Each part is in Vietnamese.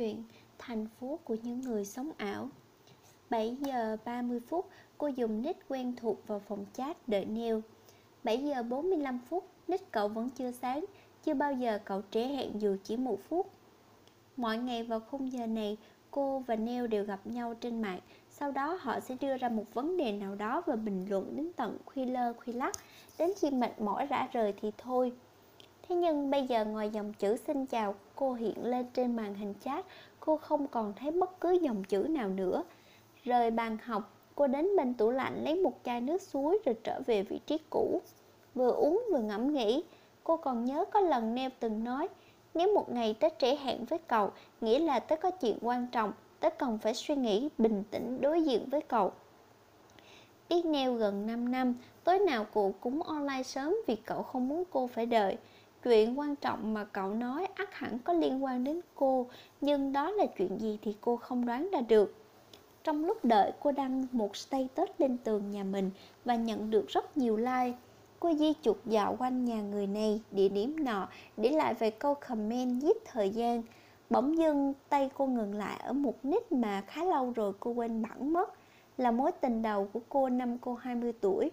chuyện Thành phố của những người sống ảo. 7 giờ 30 phút, cô dùng nick quen thuộc vào phòng chat đợi Neil. 7 giờ 45 phút, nick cậu vẫn chưa sáng Chưa bao giờ cậu trễ hẹn dù chỉ một phút. Mọi ngày vào khung giờ này, cô và Neil đều gặp nhau trên mạng Sau đó họ sẽ đưa ra một vấn đề nào đó và bình luận đến tận khuya lơ khuya lắc. Đến khi mệt mỏi rã rời thì thôi Thế nhưng bây giờ ngoài dòng chữ xin chào cô hiện lên trên màn hình chat, cô không còn thấy bất cứ dòng chữ nào nữa. Rời bàn học, cô đến bên tủ lạnh lấy một chai nước suối rồi trở về vị trí cũ. Vừa uống vừa ngẫm nghĩ, cô còn nhớ có lần Neo từng nói, nếu một ngày tớ trễ hẹn với cậu, nghĩa là tớ có chuyện quan trọng, tớ cần phải suy nghĩ bình tĩnh đối diện với cậu. Biết Neo gần 5 năm, tối nào cô cũng online sớm vì cậu không muốn cô phải đợi. Chuyện quan trọng mà cậu nói ắt hẳn có liên quan đến cô, nhưng đó là chuyện gì thì cô không đoán ra được. Trong lúc đợi cô đăng một status lên tường nhà mình và nhận được rất nhiều like. Cô di chuột dạo quanh nhà người này, địa điểm nọ, để lại vài câu comment giết thời gian. Bỗng dưng tay cô ngừng lại ở một nick mà khá lâu rồi cô quên bẵng mất, là mối tình đầu của cô năm cô 20 tuổi.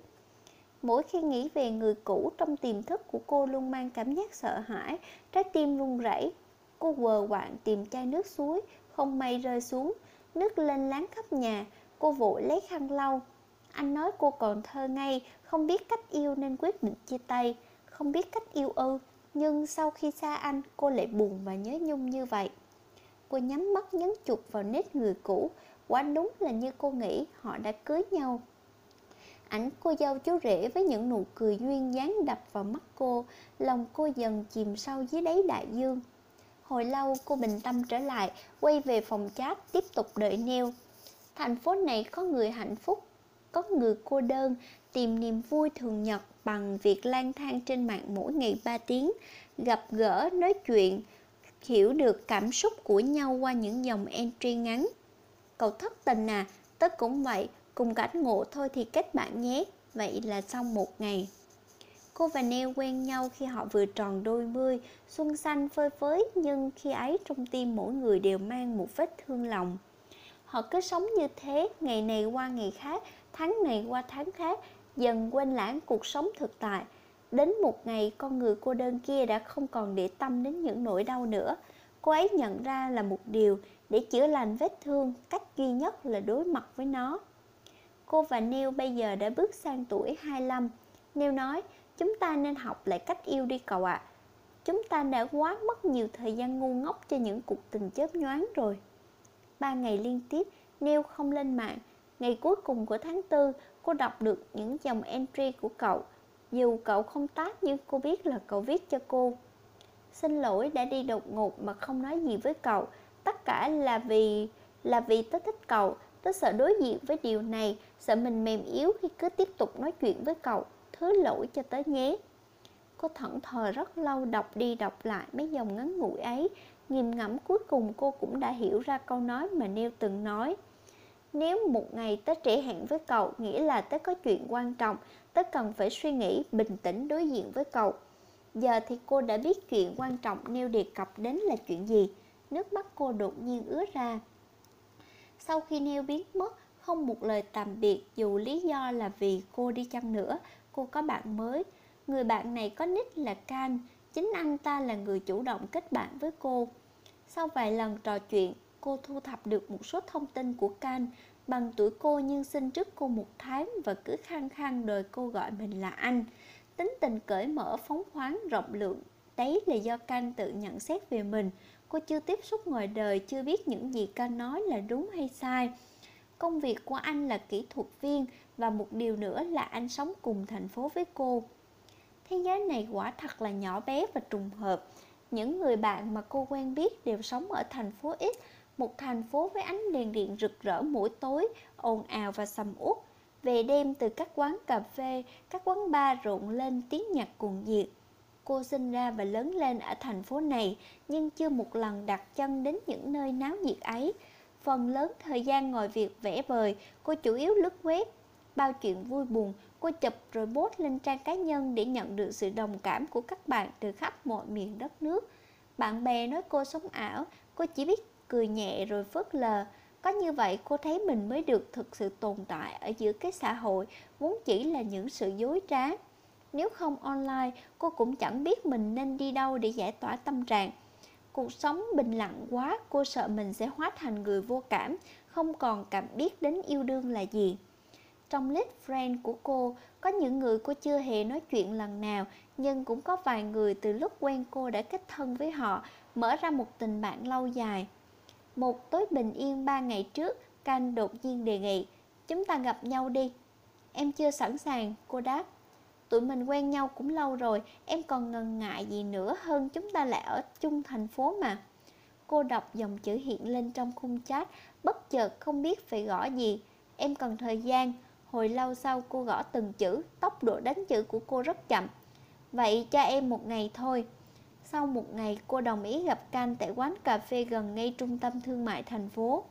Mỗi khi nghĩ về người cũ trong tiềm thức của cô luôn mang cảm giác sợ hãi, trái tim run rẩy. Cô quờ quạng tìm chai nước suối, không may rơi xuống, nước lên láng khắp nhà, cô vội lấy khăn lau. Anh nói cô còn thơ ngây, không biết cách yêu nên quyết định chia tay, không biết cách yêu ư, nhưng sau khi xa anh, cô lại buồn và nhớ nhung như vậy. Cô nhắm mắt nhấn chuột vào nét người cũ, quả đúng là như cô nghĩ họ đã cưới nhau ảnh cô dâu chú rể với những nụ cười duyên dáng đập vào mắt cô, lòng cô dần chìm sâu dưới đáy đại dương. Hồi lâu cô bình tâm trở lại, quay về phòng chat, tiếp tục đợi neo thành phố này có người hạnh phúc, có người cô đơn, tìm niềm vui thường nhật bằng việc lang thang trên mạng mỗi ngày 3 tiếng, gặp gỡ, nói chuyện, hiểu được cảm xúc của nhau qua những dòng entry ngắn. Cậu thất tình à tớ cũng vậy cùng cảnh ngộ thôi thì kết bạn nhé. Vậy là xong một ngày. Cô và Neil quen nhau khi họ vừa tròn đôi mươi, xuân xanh phơi phới, nhưng khi ấy trong tim mỗi người đều mang một vết thương lòng. Họ cứ sống như thế, ngày này qua ngày khác, tháng này qua tháng khác, dần quên lãng cuộc sống thực tại. Đến một ngày, con người cô đơn kia đã không còn để tâm đến những nỗi đau nữa. Cô ấy nhận ra là một điều, để chữa lành vết thương, cách duy nhất là đối mặt với nó. Cô và Neil bây giờ đã bước sang tuổi 25. Neil nói, chúng ta nên học lại cách yêu đi cậu ạ. À. Chúng ta đã quá mất nhiều thời gian ngu ngốc cho những cuộc tình chớp nhoáng rồi. Ba ngày liên tiếp, Neil không lên mạng. Ngày cuối cùng của tháng 4, cô đọc được những dòng entry của cậu. Dù cậu không tác nhưng cô biết là cậu viết cho cô. Xin lỗi đã đi đột ngột mà không nói gì với cậu. Tất cả là vì là vì tớ thích cậu Tớ sợ đối diện với điều này, sợ mình mềm yếu khi cứ tiếp tục nói chuyện với cậu. Thứ lỗi cho tớ nhé. Cô thẫn thờ rất lâu đọc đi đọc lại mấy dòng ngắn ngủi ấy. Nghiêm ngẫm cuối cùng cô cũng đã hiểu ra câu nói mà Neil từng nói. Nếu một ngày tớ trễ hẹn với cậu, nghĩa là tớ có chuyện quan trọng, tớ cần phải suy nghĩ, bình tĩnh đối diện với cậu. Giờ thì cô đã biết chuyện quan trọng Neil đề cập đến là chuyện gì. Nước mắt cô đột nhiên ứa ra. Sau khi Neil biến mất, không một lời tạm biệt dù lý do là vì cô đi chăng nữa, cô có bạn mới. Người bạn này có nick là Can, chính anh ta là người chủ động kết bạn với cô. Sau vài lần trò chuyện, cô thu thập được một số thông tin của Can, bằng tuổi cô nhưng sinh trước cô một tháng và cứ khăng khăng đòi cô gọi mình là anh. Tính tình cởi mở, phóng khoáng, rộng lượng, đấy là do Canh tự nhận xét về mình. Cô chưa tiếp xúc ngoài đời, chưa biết những gì Canh nói là đúng hay sai. Công việc của anh là kỹ thuật viên và một điều nữa là anh sống cùng thành phố với cô. Thế giới này quả thật là nhỏ bé và trùng hợp. Những người bạn mà cô quen biết đều sống ở thành phố X, một thành phố với ánh đèn điện rực rỡ mỗi tối, ồn ào và sầm uất. Về đêm từ các quán cà phê, các quán bar rộn lên tiếng nhạc cuồng nhiệt. Cô sinh ra và lớn lên ở thành phố này, nhưng chưa một lần đặt chân đến những nơi náo nhiệt ấy. Phần lớn thời gian ngồi việc vẽ vời, cô chủ yếu lướt web. Bao chuyện vui buồn, cô chụp rồi post lên trang cá nhân để nhận được sự đồng cảm của các bạn từ khắp mọi miền đất nước. Bạn bè nói cô sống ảo, cô chỉ biết cười nhẹ rồi phớt lờ. Có như vậy cô thấy mình mới được thực sự tồn tại ở giữa cái xã hội vốn chỉ là những sự dối trá. Nếu không online, cô cũng chẳng biết mình nên đi đâu để giải tỏa tâm trạng. Cuộc sống bình lặng quá, cô sợ mình sẽ hóa thành người vô cảm, không còn cảm biết đến yêu đương là gì. Trong list friend của cô, có những người cô chưa hề nói chuyện lần nào, nhưng cũng có vài người từ lúc quen cô đã kết thân với họ, mở ra một tình bạn lâu dài. Một tối bình yên ba ngày trước, can đột nhiên đề nghị, chúng ta gặp nhau đi. Em chưa sẵn sàng, cô đáp. Tụi mình quen nhau cũng lâu rồi, em còn ngần ngại gì nữa hơn chúng ta lại ở chung thành phố mà. Cô đọc dòng chữ hiện lên trong khung chat, bất chợt không biết phải gõ gì. Em cần thời gian, Hồi lâu sau cô gõ từng chữ, tốc độ đánh chữ của cô rất chậm. Vậy cho em một ngày thôi. Sau một ngày cô đồng ý gặp Can tại quán cà phê gần ngay trung tâm thương mại thành phố.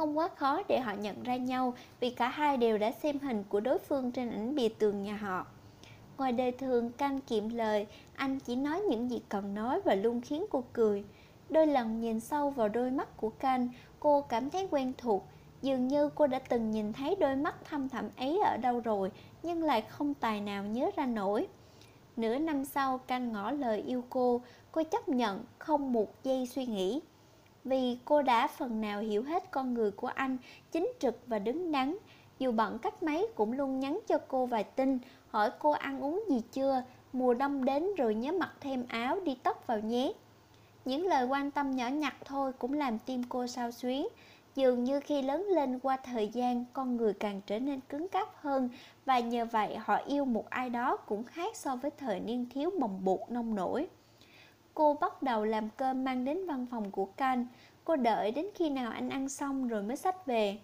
Không quá khó để họ nhận ra nhau vì cả hai đều đã xem hình của đối phương trên ảnh bìa tường nhà họ. Ngoài đời thường canh kiệm lời, anh chỉ nói những gì cần nói và luôn khiến cô cười. Đôi lần nhìn sâu vào đôi mắt của canh, cô cảm thấy quen thuộc, Dường như cô đã từng nhìn thấy đôi mắt thâm thẳm ấy ở đâu rồi Nhưng lại không tài nào nhớ ra nổi Nửa năm sau canh ngỏ lời yêu cô Cô chấp nhận không một giây suy nghĩ vì cô đã phần nào hiểu hết con người của anh Chính trực và đứng đắn. Dù bận cách mấy cũng luôn nhắn cho cô vài tin Hỏi cô ăn uống gì chưa Mùa đông đến rồi nhớ mặc thêm áo đi tóc vào nhé. Những lời quan tâm nhỏ nhặt thôi cũng làm tim cô sao xuyến. Dường như khi lớn lên qua thời gian, con người càng trở nên cứng cáp hơn và nhờ vậy họ yêu một ai đó cũng khác so với thời niên thiếu bồng bột nông nổi. Cô bắt đầu làm cơm mang đến văn phòng của Can. Cô đợi đến khi nào anh ăn xong rồi mới xách về.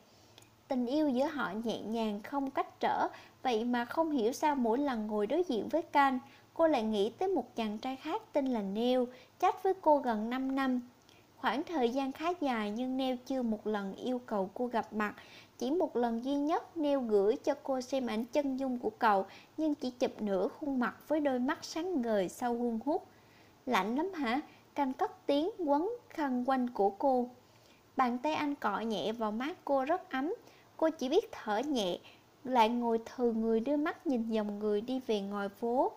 Tình yêu giữa họ nhẹ nhàng không cách trở, vậy mà không hiểu sao mỗi lần ngồi đối diện với Can, cô lại nghĩ tới một chàng trai khác tên là Neil, chat với cô gần 5 năm. Khoảng thời gian khá dài nhưng Neo chưa một lần yêu cầu cô gặp mặt Chỉ một lần duy nhất Neo gửi cho cô xem ảnh chân dung của cậu Nhưng chỉ chụp nửa khuôn mặt với đôi mắt sáng ngời sau hun hút Lạnh lắm hả? Canh cất tiếng quấn khăn quanh của cô. Bàn tay anh cọ nhẹ vào mắt cô rất ấm. Cô chỉ biết thở nhẹ, Lại ngồi thừ người đưa mắt nhìn dòng người đi về ngoài phố.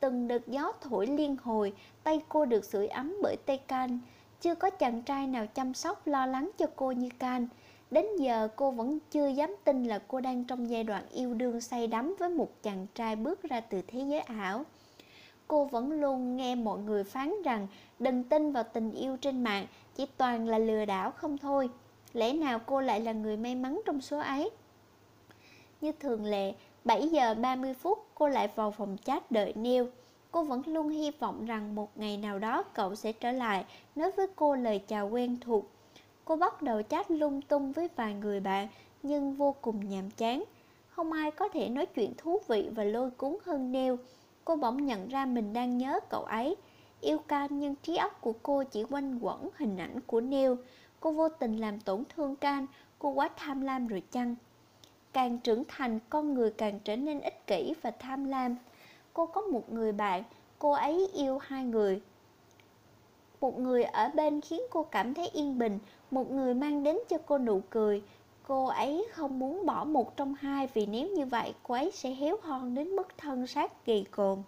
Từng đợt gió thổi liên hồi, Tay cô được sưởi ấm bởi tay canh. Chưa có chàng trai nào chăm sóc, lo lắng cho cô như Can Đến giờ cô vẫn chưa dám tin là cô đang trong giai đoạn yêu đương say đắm với một chàng trai bước ra từ thế giới ảo. Cô vẫn luôn nghe mọi người phán rằng đừng tin vào tình yêu trên mạng, Chỉ toàn là lừa đảo không thôi Lẽ nào cô lại là người may mắn trong số ấy Như thường lệ 7 giờ 30 phút, cô lại vào phòng chat đợi Neil Cô vẫn luôn hy vọng rằng một ngày nào đó cậu sẽ trở lại, nói với cô lời chào quen thuộc. Cô bắt đầu chat lung tung với vài người bạn, nhưng vô cùng nhàm chán. Không ai có thể nói chuyện thú vị và lôi cuốn hơn Neil Cô bỗng nhận ra mình đang nhớ cậu ấy. Yêu Can nhưng trí óc của cô chỉ quanh quẩn hình ảnh của Neil. Cô vô tình làm tổn thương Can, cô quá tham lam rồi chăng? Càng trưởng thành, con người càng trở nên ích kỷ và tham lam cô có một người bạn, cô ấy yêu hai người. Một người ở bên khiến cô cảm thấy yên bình, một người mang đến cho cô nụ cười. Cô ấy không muốn bỏ một trong hai vì nếu như vậy cô ấy sẽ héo hon đến mức thân xác kỳ cồn.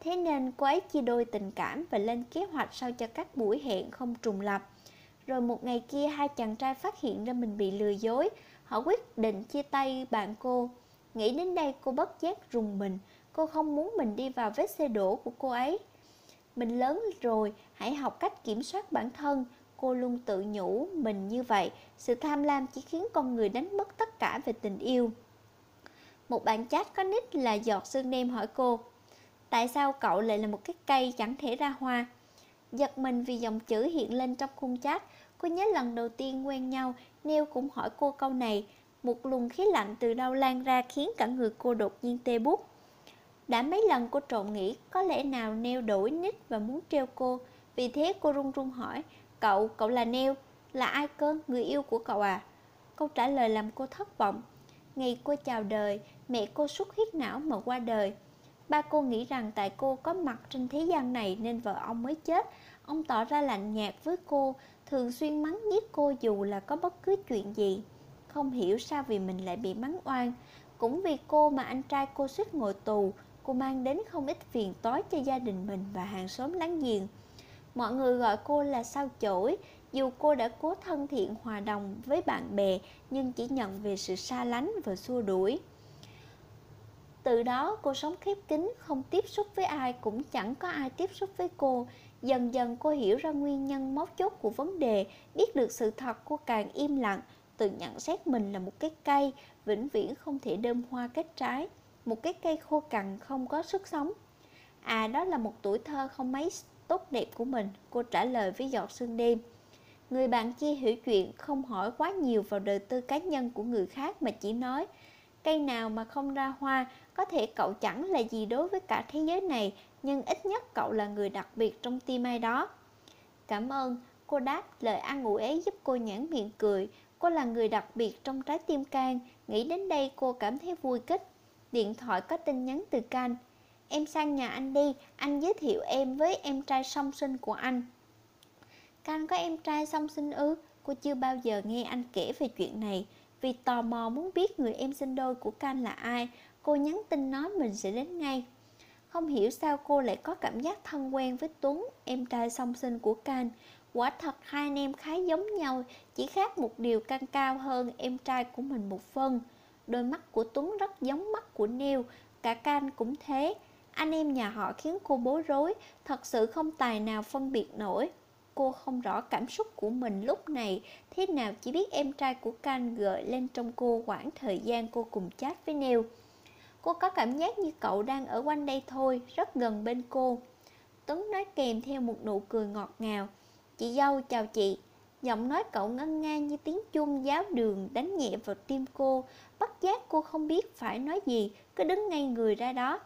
Thế nên cô ấy chia đôi tình cảm và lên kế hoạch sao cho các buổi hẹn không trùng lập. Rồi một ngày kia hai chàng trai phát hiện ra mình bị lừa dối, họ quyết định chia tay bạn cô. Nghĩ đến đây cô bất giác rùng mình, Cô không muốn mình đi vào vết xe đổ của cô ấy Mình lớn rồi, hãy học cách kiểm soát bản thân Cô luôn tự nhủ mình như vậy. Sự tham lam chỉ khiến con người đánh mất tất cả về tình yêu. Một bạn chat có nick là giọt sương đêm hỏi cô, Tại sao cậu lại là một cái cây chẳng thể ra hoa? Giật mình vì dòng chữ hiện lên trong khung chat. Cô nhớ lần đầu tiên quen nhau, Neil cũng hỏi cô câu này. Một luồng khí lạnh từ đâu lan ra khiến cả người cô đột nhiên tê bút đã mấy lần cô trộn nghĩ có lẽ nào Neo đổi nick và muốn treo cô. Vì thế cô run run hỏi Cậu, cậu là Neo Là ai cơ, người yêu của cậu à? Câu trả lời làm cô thất vọng. Ngày cô chào đời, mẹ cô xuất huyết não mà qua đời. Ba cô nghĩ rằng tại cô có mặt trên thế gian này nên vợ ông mới chết. Ông tỏ ra lạnh nhạt với cô thường xuyên mắng nhiếc cô dù là có bất cứ chuyện gì. Không hiểu sao vì mình lại bị mắng oan. Cũng vì cô mà anh trai cô suýt ngồi tù, cô mang đến không ít phiền toái cho gia đình mình và hàng xóm láng giềng. Mọi người gọi cô là sao chổi, dù cô đã cố thân thiện hòa đồng với bạn bè nhưng chỉ nhận về sự xa lánh và xua đuổi. Từ đó cô sống khép kín, không tiếp xúc với ai cũng chẳng có ai tiếp xúc với cô. Dần dần cô hiểu ra nguyên nhân mấu chốt của vấn đề, biết được sự thật cô càng im lặng, tự nhận xét mình là một cái cây, vĩnh viễn không thể đơm hoa kết trái, một cái cây khô cằn không có sức sống. À đó là một tuổi thơ không mấy tốt đẹp của mình, cô trả lời với giọt sương đêm. Người bạn kia hiểu chuyện, không hỏi quá nhiều vào đời tư cá nhân của người khác mà chỉ nói Cây nào mà không ra hoa, có thể cậu chẳng là gì đối với cả thế giới này, nhưng ít nhất cậu là người đặc biệt trong tim ai đó. Cảm ơn, cô đáp lời an ủi ấy giúp cô nhãn miệng cười. Cô là người đặc biệt trong trái tim Can, nghĩ đến đây cô cảm thấy vui kích. Điện thoại có tin nhắn từ Can. Em sang nhà anh đi, anh giới thiệu em với em trai song sinh của anh. Can có em trai song sinh ư? Cô chưa bao giờ nghe anh kể về chuyện này. Vì tò mò muốn biết người em sinh đôi của Can là ai, cô nhắn tin nói mình sẽ đến ngay. Không hiểu sao cô lại có cảm giác thân quen với Tuấn, em trai song sinh của Can. Quả thật hai anh em khá giống nhau, chỉ khác một điều Can cao hơn em trai của mình một phân. Đôi mắt của Tuấn rất giống mắt của Neil, cả Can cũng thế. Anh em nhà họ khiến cô bối rối, thật sự không tài nào phân biệt nổi. Cô không rõ cảm xúc của mình lúc này thế nào chỉ biết em trai của Can gợi lên trong cô khoảng thời gian cô cùng chat với Neil. Cô có cảm giác như cậu đang ở quanh đây thôi, rất gần bên cô. Tuấn nói kèm theo một nụ cười ngọt ngào. Chị dâu chào chị. Giọng nói cậu ngân nga như tiếng chuông giáo đường đánh nhẹ vào tim cô. Bất giác cô không biết phải nói gì, cứ đứng ngay người ra đó.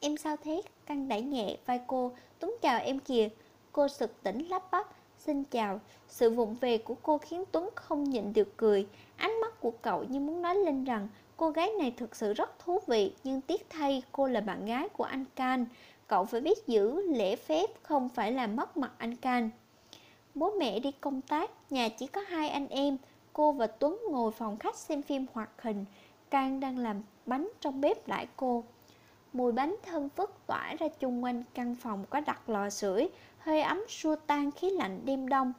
Em sao thế? Căng đẩy nhẹ vai cô. Tuấn chào em kìa. Cô sực tỉnh lắp bắp. Xin chào. Sự vụng về của cô khiến Tuấn không nhịn được cười. Ánh mắt của cậu như muốn nói lên rằng Cô gái này thực sự rất thú vị, nhưng tiếc thay cô là bạn gái của anh Can. Cậu phải biết giữ lễ phép, không phải là mất mặt anh Can. Bố mẹ đi công tác, nhà chỉ có hai anh em. Cô và Tuấn ngồi phòng khách xem phim hoạt hình. Can đang làm bánh trong bếp đãi cô. Mùi bánh thơm phức tỏa ra chung quanh căn phòng có đặt lò sưởi, hơi ấm xua tan khí lạnh đêm đông.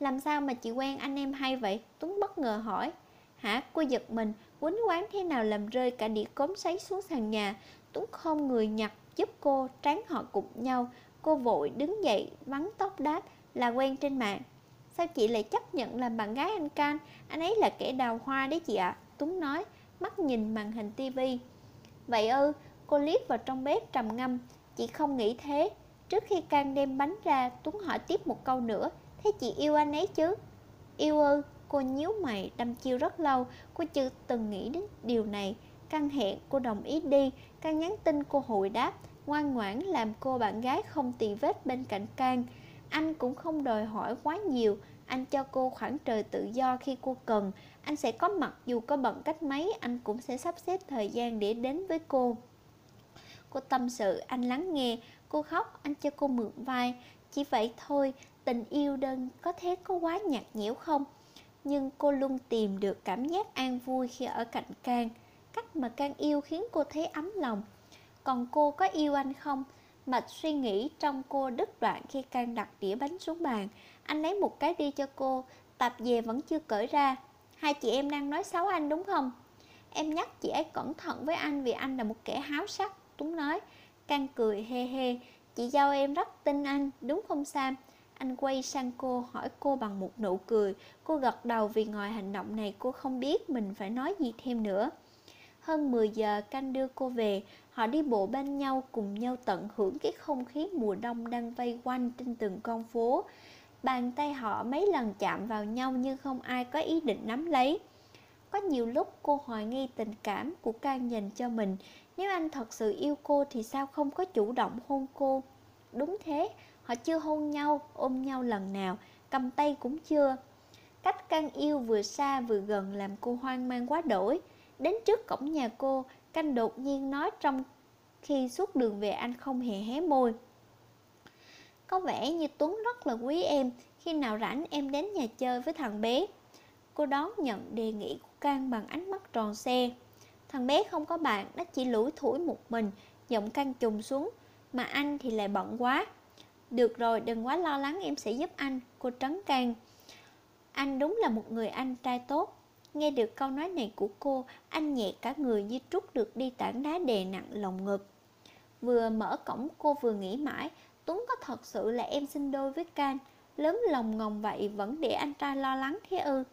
Làm sao mà chị quen anh em hay vậy? Tuấn bất ngờ hỏi. Hả? Cô giật mình, quýnh quán thế nào làm rơi cả đĩa cốm sấy xuống sàn nhà. Tuấn không người nhặt giúp cô, tráng họ cùng nhau. Cô vội đứng dậy, vắn tóc đáp là quen trên mạng. Sao chị lại chấp nhận làm bạn gái anh Can? Anh ấy là kẻ đào hoa đấy chị ạ. À. Tuấn nói, mắt nhìn màn hình tivi. Vậy ư, cô liếc vào trong bếp trầm ngâm. Chị không nghĩ thế. Trước khi Can đem bánh ra, Tuấn hỏi tiếp một câu nữa. Thế chị yêu anh ấy chứ? Yêu ư, Cô nhíu mày đâm chiêu rất lâu. Cô chưa từng nghĩ đến điều này. Căng hẹn cô đồng ý đi. Căng nhắn tin cô hồi đáp. Ngoan ngoãn làm cô bạn gái không tì vết bên cạnh Can Anh cũng không đòi hỏi quá nhiều. Anh cho cô khoảng trời tự do khi cô cần. Anh sẽ có mặt dù có bận cách mấy. Anh cũng sẽ sắp xếp thời gian để đến với cô. Cô tâm sự, anh lắng nghe Cô khóc, anh cho cô mượn vai Chỉ vậy thôi, tình yêu đơn có thế có quá nhạt nhẽo không? nhưng cô luôn tìm được cảm giác an vui khi ở cạnh Can. Cách mà Can yêu khiến cô thấy ấm lòng. Còn cô có yêu anh không? Mạch suy nghĩ trong cô đứt đoạn khi Can đặt đĩa bánh xuống bàn. Anh lấy một cái đi cho cô, tạp về vẫn chưa cởi ra. Hai chị em đang nói xấu anh đúng không? Em nhắc chị ấy cẩn thận với anh vì anh là một kẻ háo sắc. Tuấn nói, Can cười hê hê. Chị dâu em rất tin anh, đúng không Sam? Anh quay sang cô hỏi cô bằng một nụ cười. Cô gật đầu vì ngoài hành động này cô không biết mình phải nói gì thêm nữa. Hơn 10 giờ canh đưa cô về. Họ đi bộ bên nhau cùng nhau tận hưởng cái không khí mùa đông đang vây quanh trên từng con phố. Bàn tay họ mấy lần chạm vào nhau nhưng không ai có ý định nắm lấy. Có nhiều lúc cô hoài nghi tình cảm của Can dành cho mình nếu anh thật sự yêu cô thì sao không có chủ động hôn cô Đúng thế, Họ chưa hôn nhau, ôm nhau lần nào, cầm tay cũng chưa. Cách căng yêu vừa xa vừa gần làm cô hoang mang quá đổi. Đến trước cổng nhà cô, canh đột nhiên nói trong khi suốt đường về anh không hề hé môi. Có vẻ như Tuấn rất là quý em, Khi nào rảnh em đến nhà chơi với thằng bé Cô đón nhận đề nghị của Cang bằng ánh mắt tròn xe Thằng bé không có bạn, nó chỉ lủi thủi một mình Giọng căng trùng xuống. Mà anh thì lại bận quá. Được rồi, đừng quá lo lắng em sẽ giúp anh. Cô trấn can. Anh đúng là một người anh trai tốt. Nghe được câu nói này của cô Anh nhẹ cả người như trút được đi tảng đá đè nặng lòng ngực. Vừa mở cổng cô vừa nghĩ mãi Tuấn có thật sự là em sinh đôi với Can? Lớn lòng ngồng vậy vẫn để anh trai lo lắng thế ư?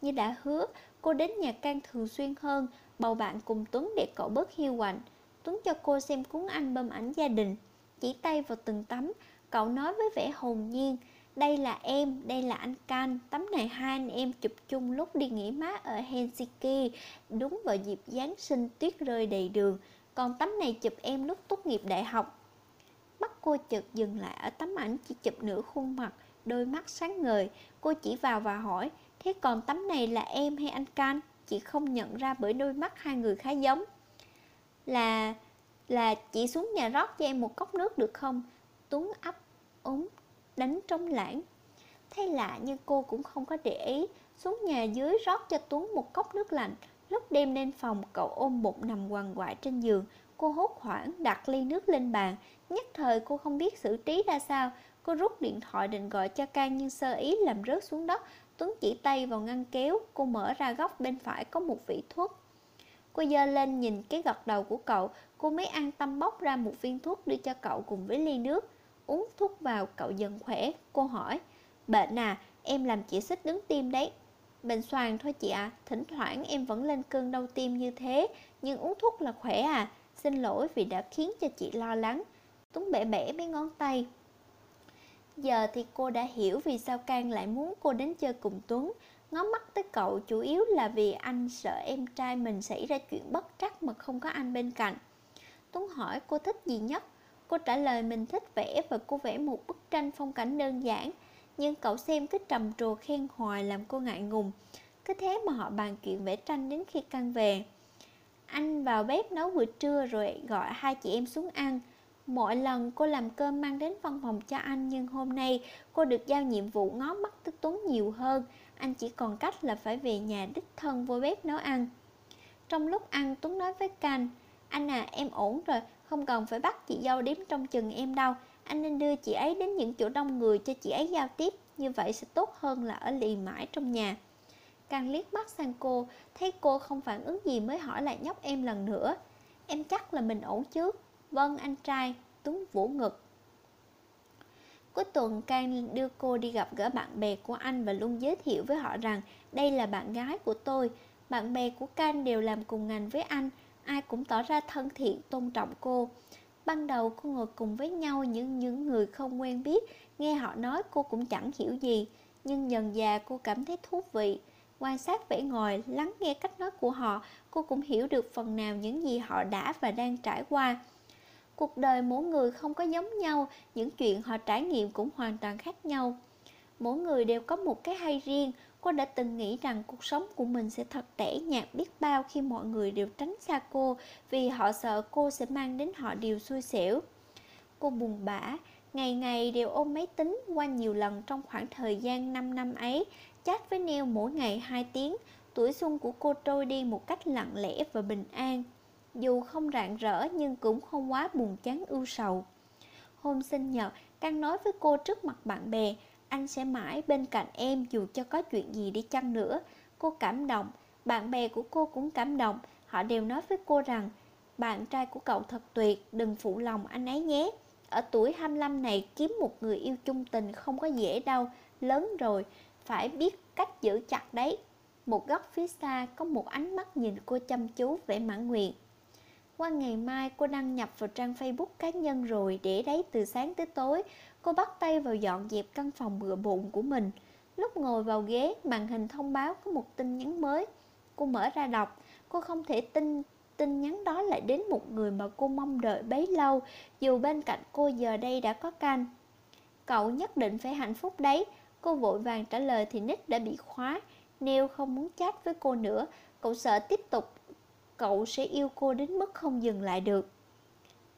Như đã hứa Cô đến nhà Can thường xuyên hơn Bầu bạn cùng Tuấn để cậu bớt hiu quạnh. Tuấn cho cô xem cuốn anh bơm ảnh gia đình. Chỉ tay vào từng tấm Cậu nói với vẻ hồn nhiên Đây là em, đây là anh Can. Tấm này hai anh em chụp chung lúc đi nghỉ mát ở Helsinki. Đúng vào dịp Giáng sinh tuyết rơi đầy đường. Còn tấm này chụp em lúc tốt nghiệp đại học. Bắt cô chợt dừng lại ở tấm ảnh chỉ chụp nửa khuôn mặt Đôi mắt sáng ngời. Cô chỉ vào và hỏi Thế còn tấm này là em hay anh Can? Chị không nhận ra bởi đôi mắt hai người khá giống. Là... là chị xuống nhà rót cho em một cốc nước được không? Tuấn ấp úng đánh trống lãng. Thấy lạ nhưng cô cũng không có để ý, Xuống nhà dưới rót cho Tuấn một cốc nước lạnh. Lúc đêm lên phòng, cậu ôm bụng nằm quằn quại trên giường. Cô hốt hoảng, đặt ly nước lên bàn. Nhất thời cô không biết xử trí ra sao. Cô rút điện thoại định gọi cho Can nhưng sơ ý làm rớt xuống đất. Tuấn chỉ tay vào ngăn kéo, Cô mở ra góc bên phải có một vị thuốc. Cô dơ lên nhìn cái gật đầu của cậu, Cô mới an tâm bóc ra một viên thuốc đưa cho cậu cùng với ly nước. Uống thuốc vào, cậu dần khỏe, Cô hỏi Bệnh à em làm chị xích đứng tim đấy. Bệnh xoàng thôi chị ạ à. Thỉnh thoảng em vẫn lên cơn đau tim như thế, Nhưng uống thuốc là khỏe à. Xin lỗi vì đã khiến cho chị lo lắng. Tuấn bẻ bẻ mấy ngón tay. Giờ thì cô đã hiểu vì sao Can lại muốn cô đến chơi cùng Tuấn. Ngó mắt tới cậu chủ yếu là vì anh sợ em trai mình xảy ra chuyện bất trắc mà không có anh bên cạnh. Tuấn hỏi cô thích gì nhất. Cô trả lời mình thích vẽ và cô vẽ một bức tranh phong cảnh đơn giản, Nhưng cậu xem cứ trầm trồ khen hoài làm cô ngại ngùng. Cứ thế mà họ bàn chuyện vẽ tranh đến khi căng về. Anh vào bếp nấu bữa trưa rồi gọi hai chị em xuống ăn. Mỗi lần cô làm cơm mang đến văn phòng cho anh, Nhưng hôm nay cô được giao nhiệm vụ ngó mắt tức Tuấn nhiều hơn. Anh chỉ còn cách là phải về nhà đích thân vô bếp nấu ăn. Trong lúc ăn, Tuấn nói với Canh, Anh à em ổn rồi, Không cần phải bắt chị dâu đếm trong chừng em đâu. Anh nên đưa chị ấy đến những chỗ đông người cho chị ấy giao tiếp, Như vậy sẽ tốt hơn là ở lì mãi trong nhà. Càng liếc mắt sang cô, Thấy cô không phản ứng gì mới hỏi lại nhóc em lần nữa. Em chắc là mình ổn chứ? Vâng anh trai, Tuấn vũ ngực Cuối tuần Can đưa cô đi gặp gỡ bạn bè của anh và luôn giới thiệu với họ rằng đây là bạn gái của tôi. Bạn bè của Can đều làm cùng ngành với anh, ai cũng tỏ ra thân thiện, tôn trọng cô. Ban đầu cô ngồi cùng với nhau những những người không quen biết, nghe họ nói cô cũng chẳng hiểu gì, nhưng dần dà cô cảm thấy thú vị. Quan sát vẻ ngoài, lắng nghe cách nói của họ, cô cũng hiểu được phần nào những gì họ đã và đang trải qua. Cuộc đời mỗi người không có giống nhau, những chuyện họ trải nghiệm cũng hoàn toàn khác nhau. Mỗi người đều có một cái hay riêng, cô đã từng nghĩ rằng cuộc sống của mình sẽ thật tẻ nhạt biết bao khi mọi người đều tránh xa cô vì họ sợ cô sẽ mang đến họ điều xui xẻo. Cô buồn bã, ngày ngày đều ôm máy tính qua nhiều lần trong khoảng thời gian 5 năm ấy, chat với Neo mỗi ngày 2 tiếng, tuổi xuân của cô trôi đi một cách lặng lẽ và bình an dù không rạng rỡ nhưng cũng không quá buồn chán ưu sầu. Hôm sinh nhật, Căng nói với cô trước mặt bạn bè, anh sẽ mãi bên cạnh em dù cho có chuyện gì đi chăng nữa. Cô cảm động, bạn bè của cô cũng cảm động, họ đều nói với cô rằng bạn trai của cậu thật tuyệt, đừng phụ lòng anh ấy nhé. Ở tuổi 25 này kiếm một người yêu chung tình không có dễ đâu, lớn rồi, phải biết cách giữ chặt đấy. Một góc phía xa có một ánh mắt nhìn cô chăm chú vẻ mãn nguyện. Qua ngày mai cô đăng nhập vào trang Facebook cá nhân rồi để đấy từ sáng tới tối. Cô bắt tay vào dọn dẹp căn phòng bừa bộn của mình. Lúc ngồi vào ghế, màn hình thông báo có một tin nhắn mới. Cô mở ra đọc, cô không thể tin tin nhắn đó lại đến một người mà cô mong đợi bấy lâu, dù bên cạnh cô giờ đây đã có canh. Cậu nhất định phải hạnh phúc đấy. Cô vội vàng trả lời thì nick đã bị khóa. Nêu không muốn chat với cô nữa, cậu sợ tiếp tục cậu sẽ yêu cô đến mức không dừng lại được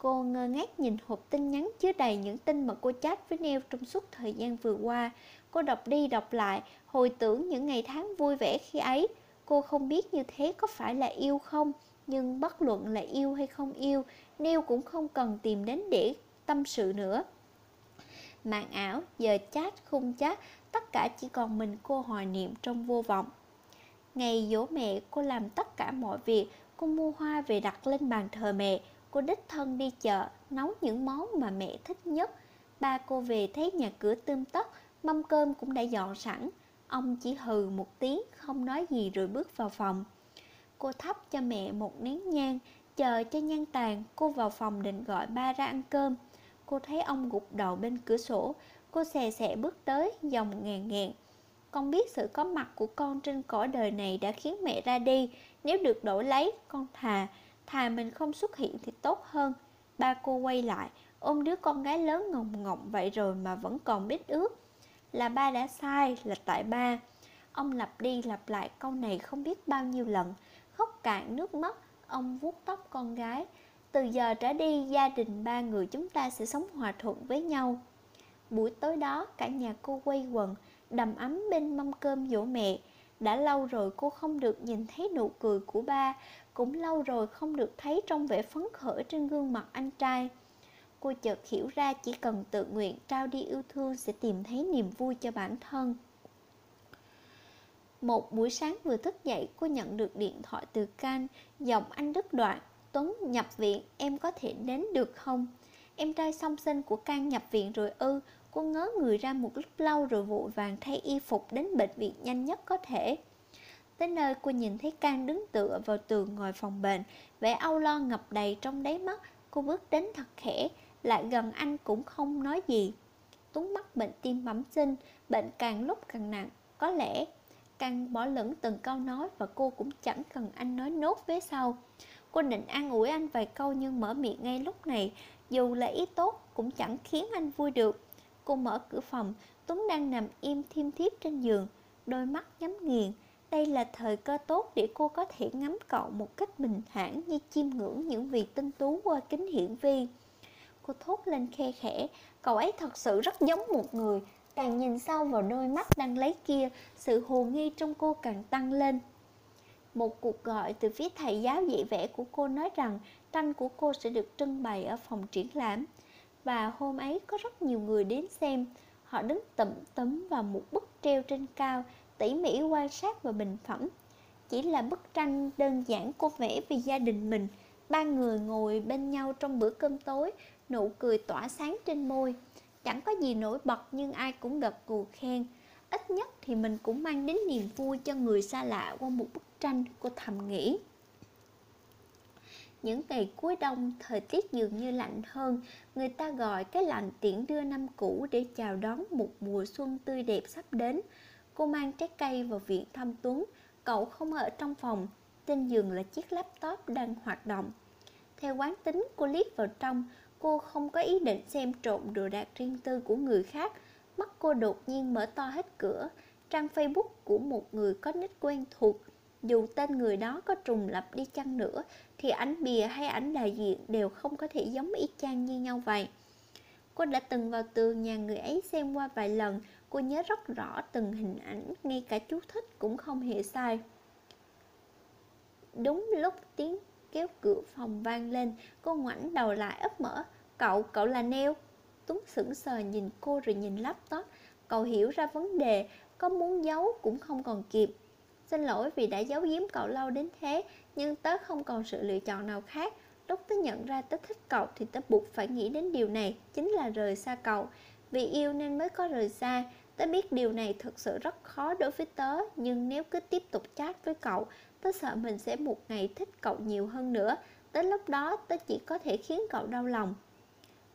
Cô ngơ ngác nhìn hộp tin nhắn chứa đầy những tin mà cô chat với Neil trong suốt thời gian vừa qua. Cô đọc đi đọc lại, hồi tưởng những ngày tháng vui vẻ khi ấy. Cô không biết như thế có phải là yêu không, nhưng bất luận là yêu hay không yêu, Neil cũng không cần tìm đến để tâm sự nữa. Mạng ảo, giờ chat, khung chat, tất cả chỉ còn mình cô hoài niệm trong vô vọng. Ngày dỗ mẹ, cô làm tất cả mọi việc, cô mua hoa về đặt lên bàn thờ mẹ, cô đích thân đi chợ, nấu những món mà mẹ thích nhất. Ba cô về thấy nhà cửa tươm tất, mâm cơm cũng đã dọn sẵn. Ông chỉ hừ một tiếng, không nói gì rồi bước vào phòng. Cô thắp cho mẹ một nén nhang, chờ cho nhang tàn, cô vào phòng định gọi ba ra ăn cơm. Cô thấy ông gục đầu bên cửa sổ, cô xè xè bước tới, dòng ngàn ngàn. Con biết sự có mặt của con trên cõi đời này đã khiến mẹ ra đi, nếu được đổi lấy, con thà, thà mình không xuất hiện thì tốt hơn. Ba cô quay lại, ôm đứa con gái lớn ngồng ngọng vậy rồi mà vẫn còn biết ước. Là ba đã sai, là tại ba. Ông lặp đi lặp lại câu này không biết bao nhiêu lần, khóc cạn nước mắt, ông vuốt tóc con gái. Từ giờ trở đi, gia đình ba người chúng ta sẽ sống hòa thuận với nhau. Buổi tối đó, cả nhà cô quay quần, đầm ấm bên mâm cơm dỗ mẹ. Đã lâu rồi cô không được nhìn thấy nụ cười của ba, cũng lâu rồi không được thấy trong vẻ phấn khởi trên gương mặt anh trai. Cô chợt hiểu ra chỉ cần tự nguyện trao đi yêu thương sẽ tìm thấy niềm vui cho bản thân. Một buổi sáng vừa thức dậy, cô nhận được điện thoại từ Can, giọng anh đứt đoạn. Tuấn nhập viện, em có thể đến được không? Em trai song sinh của Can nhập viện rồi ư, cô ngớ người ra một lúc lâu rồi vội vàng thay y phục đến bệnh viện nhanh nhất có thể. Tới nơi cô nhìn thấy Can đứng tựa vào tường ngồi phòng bệnh, vẻ âu lo ngập đầy trong đáy mắt, cô bước đến thật khẽ, lại gần anh cũng không nói gì. Tuấn mắc bệnh tim bẩm sinh, bệnh càng lúc càng nặng, có lẽ can bỏ lửng từng câu nói và cô cũng chẳng cần anh nói nốt phía sau. Cô định an ủi anh vài câu nhưng mở miệng ngay lúc này, dù là ý tốt cũng chẳng khiến anh vui được. Cô mở cửa phòng, Tuấn đang nằm im thiêm thiếp trên giường, đôi mắt nhắm nghiền. Đây là thời cơ tốt để cô có thể ngắm cậu một cách bình thản như chiêm ngưỡng những vị tinh tú qua kính hiển vi. Cô thốt lên khe khẽ, cậu ấy thật sự rất giống một người, Càng nhìn sâu vào đôi mắt đang lấy kia, sự hồ nghi trong cô càng tăng lên. Một cuộc gọi từ phía thầy giáo dạy vẽ của cô nói rằng tranh của cô sẽ được trưng bày ở phòng triển lãm. Và hôm ấy có rất nhiều người đến xem. Họ đứng tụm tấm vào một bức treo trên cao, tỉ mỉ quan sát và bình phẩm. Chỉ là bức tranh đơn giản cô vẽ vì gia đình mình. Ba người ngồi bên nhau trong bữa cơm tối, nụ cười tỏa sáng trên môi. Chẳng có gì nổi bật nhưng ai cũng gật gù khen Ít nhất thì mình cũng mang đến niềm vui cho người xa lạ qua một bức tranh Cô thầm nghĩ những ngày cuối đông, thời tiết dường như lạnh hơn, người ta gọi cái lạnh tiễn đưa năm cũ để chào đón một mùa xuân tươi đẹp sắp đến. Cô mang trái cây vào viện thăm Tuấn, cậu không ở trong phòng, trên giường là chiếc laptop đang hoạt động. Theo quán tính, cô liếc vào trong, Cô không có ý định xem trộm đồ đạc riêng tư của người khác Mắt cô đột nhiên mở to hết cửa Trang Facebook của một người có nick quen thuộc dù tên người đó có trùng lập đi chăng nữa Thì ảnh bìa hay ảnh đại diện đều không có thể giống y chang như nhau vậy. Cô đã từng vào tường nhà người ấy xem qua vài lần Cô nhớ rất rõ từng hình ảnh Ngay cả chú thích cũng không hề sai. Đúng lúc tiếng kéo cửa phòng vang lên Cô ngoảnh đầu lại ấp mở Cậu, cậu là Neo. Tuấn sững sờ nhìn cô rồi nhìn laptop Cậu hiểu ra vấn đề Có muốn giấu cũng không còn kịp. Xin lỗi vì đã giấu giếm cậu lâu đến thế, Nhưng tớ không còn sự lựa chọn nào khác. Lúc tớ nhận ra tớ thích cậu Thì tớ buộc phải nghĩ đến điều này, Chính là rời xa cậu. Vì yêu nên mới có rời xa. Tớ biết điều này thực sự rất khó đối với tớ, Nhưng nếu cứ tiếp tục chat với cậu, Tớ sợ mình sẽ một ngày thích cậu nhiều hơn nữa. Tới lúc đó, tớ chỉ có thể khiến cậu đau lòng.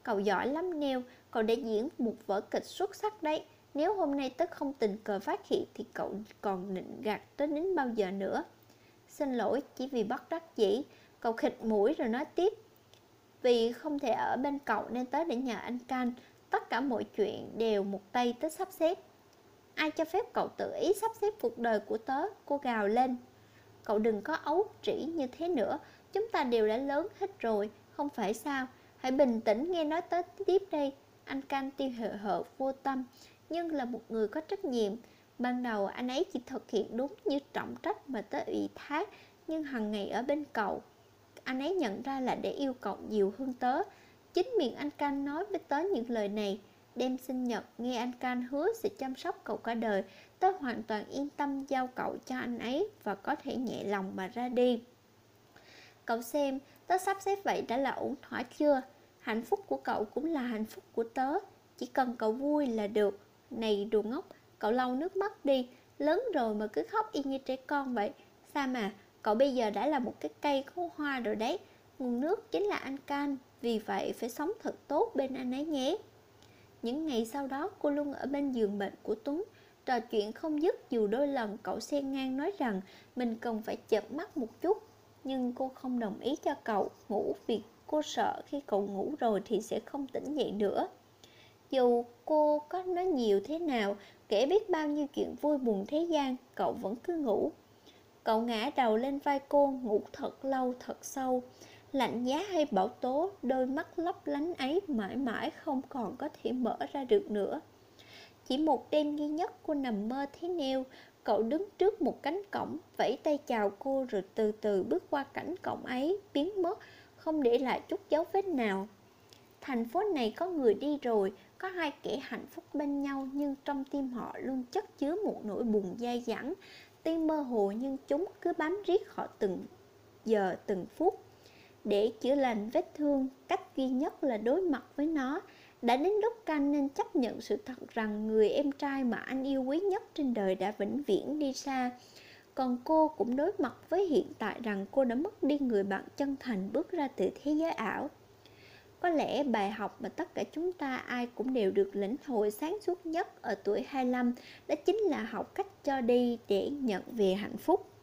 Cậu giỏi lắm Neo Cậu đã diễn một vở kịch xuất sắc đấy. Nếu hôm nay tớ không tình cờ phát hiện Thì cậu còn định gạt tớ đến bao giờ nữa? Xin lỗi chỉ vì bất đắc dĩ Cậu khịt mũi rồi nói tiếp. Vì không thể ở bên cậu nên tớ đã nhờ anh Can. Tất cả mọi chuyện đều một tay tớ sắp xếp. Ai cho phép cậu tự ý sắp xếp cuộc đời của tớ? Cô gào lên. Cậu đừng có ấu trĩ như thế nữa. Chúng ta đều đã lớn hết rồi Không phải sao? Hãy bình tĩnh nghe nói tớ tiếp đây. Anh Canh tiêu hệ hợt vô tâm, nhưng là một người có trách nhiệm. Ban đầu anh ấy chỉ thực hiện đúng như trọng trách mà tới ủy thác, nhưng hằng ngày ở bên cậu. Anh ấy nhận ra là để yêu cậu nhiều hơn tớ. Chính miệng anh Canh nói với tớ những lời này. Đêm sinh nhật, nghe anh Canh hứa sẽ chăm sóc cậu cả đời. Tớ hoàn toàn yên tâm giao cậu cho anh ấy và có thể nhẹ lòng mà ra đi. Cậu xem, tớ sắp xếp vậy đã là ổn thỏa chưa? Hạnh phúc của cậu cũng là hạnh phúc của tớ Chỉ cần cậu vui là được này đồ ngốc, cậu lau nước mắt đi. Lớn rồi mà cứ khóc y như trẻ con vậy. Sao mà, cậu bây giờ đã là một cái cây có hoa rồi đấy. Nguồn nước chính là anh Can Vì vậy phải sống thật tốt bên anh ấy nhé. Những ngày sau đó cô luôn ở bên giường bệnh của Tuấn. Trò chuyện không dứt dù đôi lần cậu xen ngang nói rằng Mình cần phải chợp mắt một chút. Nhưng cô không đồng ý cho cậu ngủ vì cô sợ khi cậu ngủ rồi thì sẽ không tỉnh dậy nữa dù cô có nói nhiều thế nào kể biết bao nhiêu chuyện vui buồn thế gian cậu vẫn cứ ngủ. Cậu ngã đầu lên vai cô ngủ thật lâu thật sâu. Lạnh giá hay bão tố đôi mắt lấp lánh ấy mãi mãi không còn có thể mở ra được nữa. Chỉ một đêm duy nhất cô nằm mơ thế nêu cậu đứng trước một cánh cổng vẫy tay chào cô rồi từ từ bước qua cảnh cổng ấy biến mất không để lại chút dấu vết nào. Thành phố này có người đi rồi, có hai kẻ hạnh phúc bên nhau nhưng trong tim họ luôn chất chứa một nỗi buồn dai dẳng. Tuy mơ hồ nhưng chúng cứ bám riết họ từng giờ từng phút. Để chữa lành vết thương, cách duy nhất là đối mặt với nó. Đã đến lúc canh nên chấp nhận sự thật rằng người em trai mà anh yêu quý nhất trên đời đã vĩnh viễn đi xa còn cô cũng đối mặt với hiện tại rằng cô đã mất đi người bạn chân thành bước ra từ thế giới ảo có lẽ bài học mà tất cả chúng ta ai cũng đều được lĩnh hội sáng suốt nhất ở tuổi 25 đó chính là học cách cho đi để nhận về hạnh phúc.